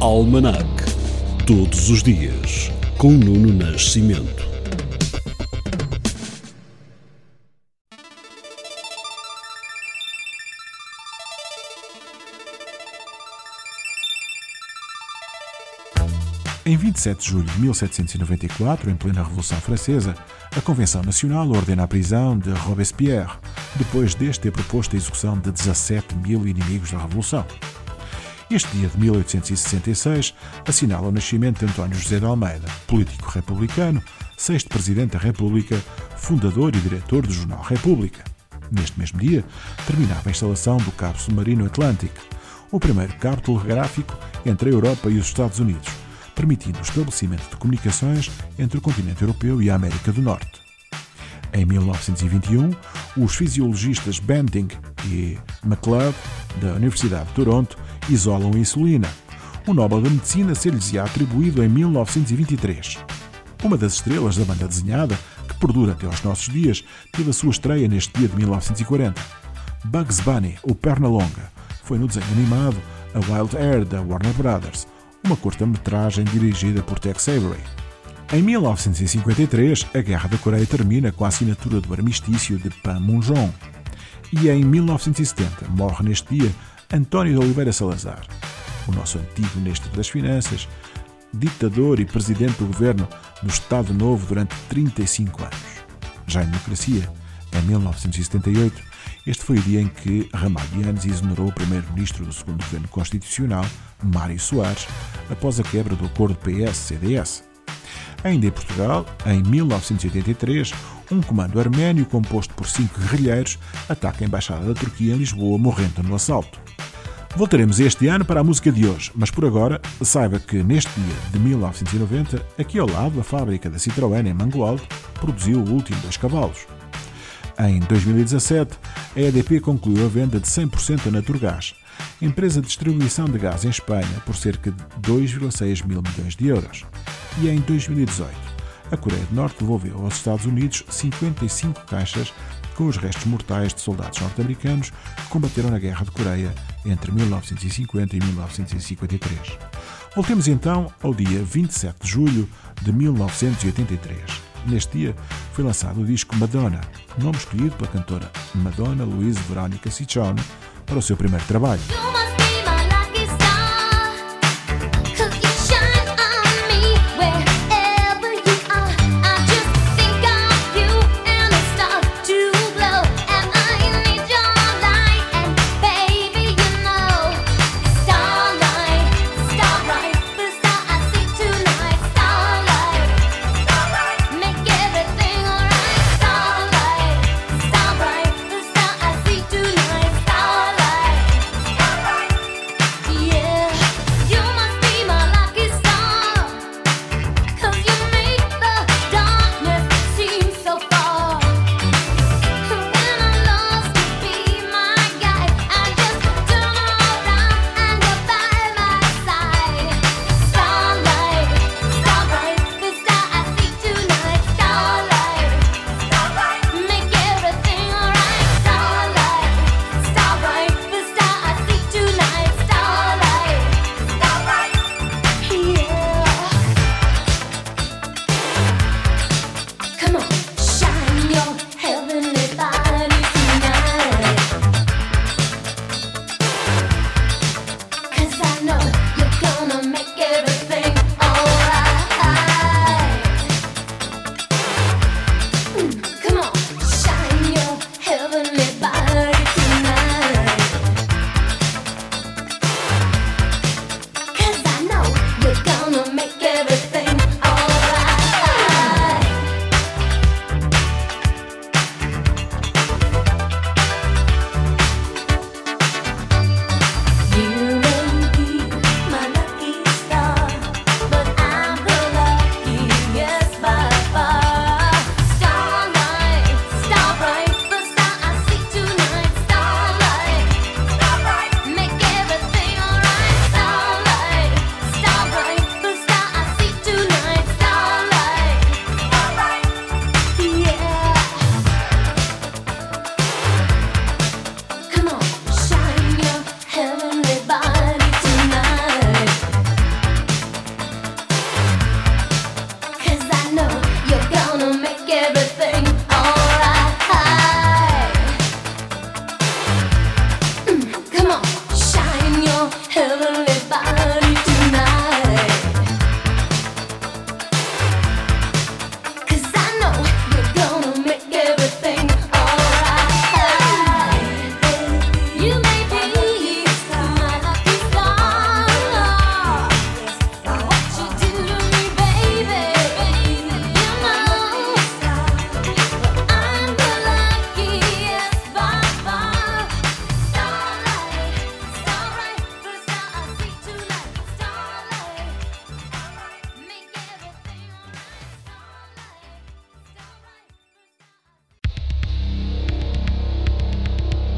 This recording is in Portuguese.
Almanac. Todos os dias, com Nuno Nascimento. Em 27 de julho de 1794, em plena Revolução Francesa, a Convenção Nacional ordena a prisão de Robespierre, depois deste ter proposto a execução de 17 mil inimigos da Revolução. Este dia de 1866 assinala o nascimento de António José de Almeida, político republicano, sexto Presidente da República, fundador e diretor do jornal República. Neste mesmo dia, terminava a instalação do cabo submarino Atlântico, o primeiro cabo telegráfico entre a Europa e os Estados Unidos, permitindo o estabelecimento de comunicações entre o continente europeu e a América do Norte. Em 1921, os fisiologistas Banting e McLeod, da Universidade de Toronto, isolam a insulina. O Nobel da Medicina ser-lhes-á atribuído em 1923. Uma das estrelas da banda desenhada, que perdura até aos nossos dias, teve a sua estreia neste dia de 1940. Bugs Bunny, o Pernalonga, foi no desenho animado A Wild Air da Warner Brothers, uma curta-metragem dirigida por Tex Avery. Em 1953, a Guerra da Coreia termina com a assinatura do armistício de Panmunjom. E em 1970 morre neste dia António de Oliveira Salazar, o nosso antigo ministro das Finanças, ditador e presidente do governo do Estado Novo durante 35 anos. Já em democracia, em 1978, este foi o dia em que Ramalhianes exonerou o primeiro-ministro do segundo governo constitucional, Mário Soares, após a quebra do acordo PS-CDS. Ainda em Portugal, em 1983, um comando arménio composto por cinco guerrilheiros ataca a embaixada da Turquia em Lisboa, morrendo no assalto. Voltaremos este ano para a música de hoje, mas por agora saiba que neste dia de 1990, aqui ao lado, a fábrica da Citroën em Mangualde produziu o último dois cavalos. Em 2017, a EDP concluiu a venda de 100% da Naturgás, empresa de distribuição de gás em Espanha, por cerca de 2,6 mil milhões de euros. E em 2018, a Coreia do Norte devolveu aos Estados Unidos 55 caixas com os restos mortais de soldados norte-americanos que combateram na Guerra de Coreia entre 1950 e 1953. Voltemos então ao dia 27 de julho de 1983. Neste dia foi lançado o disco Madonna, nome escolhido pela cantora Madonna Louise Veronica Ciccione para o seu primeiro trabalho.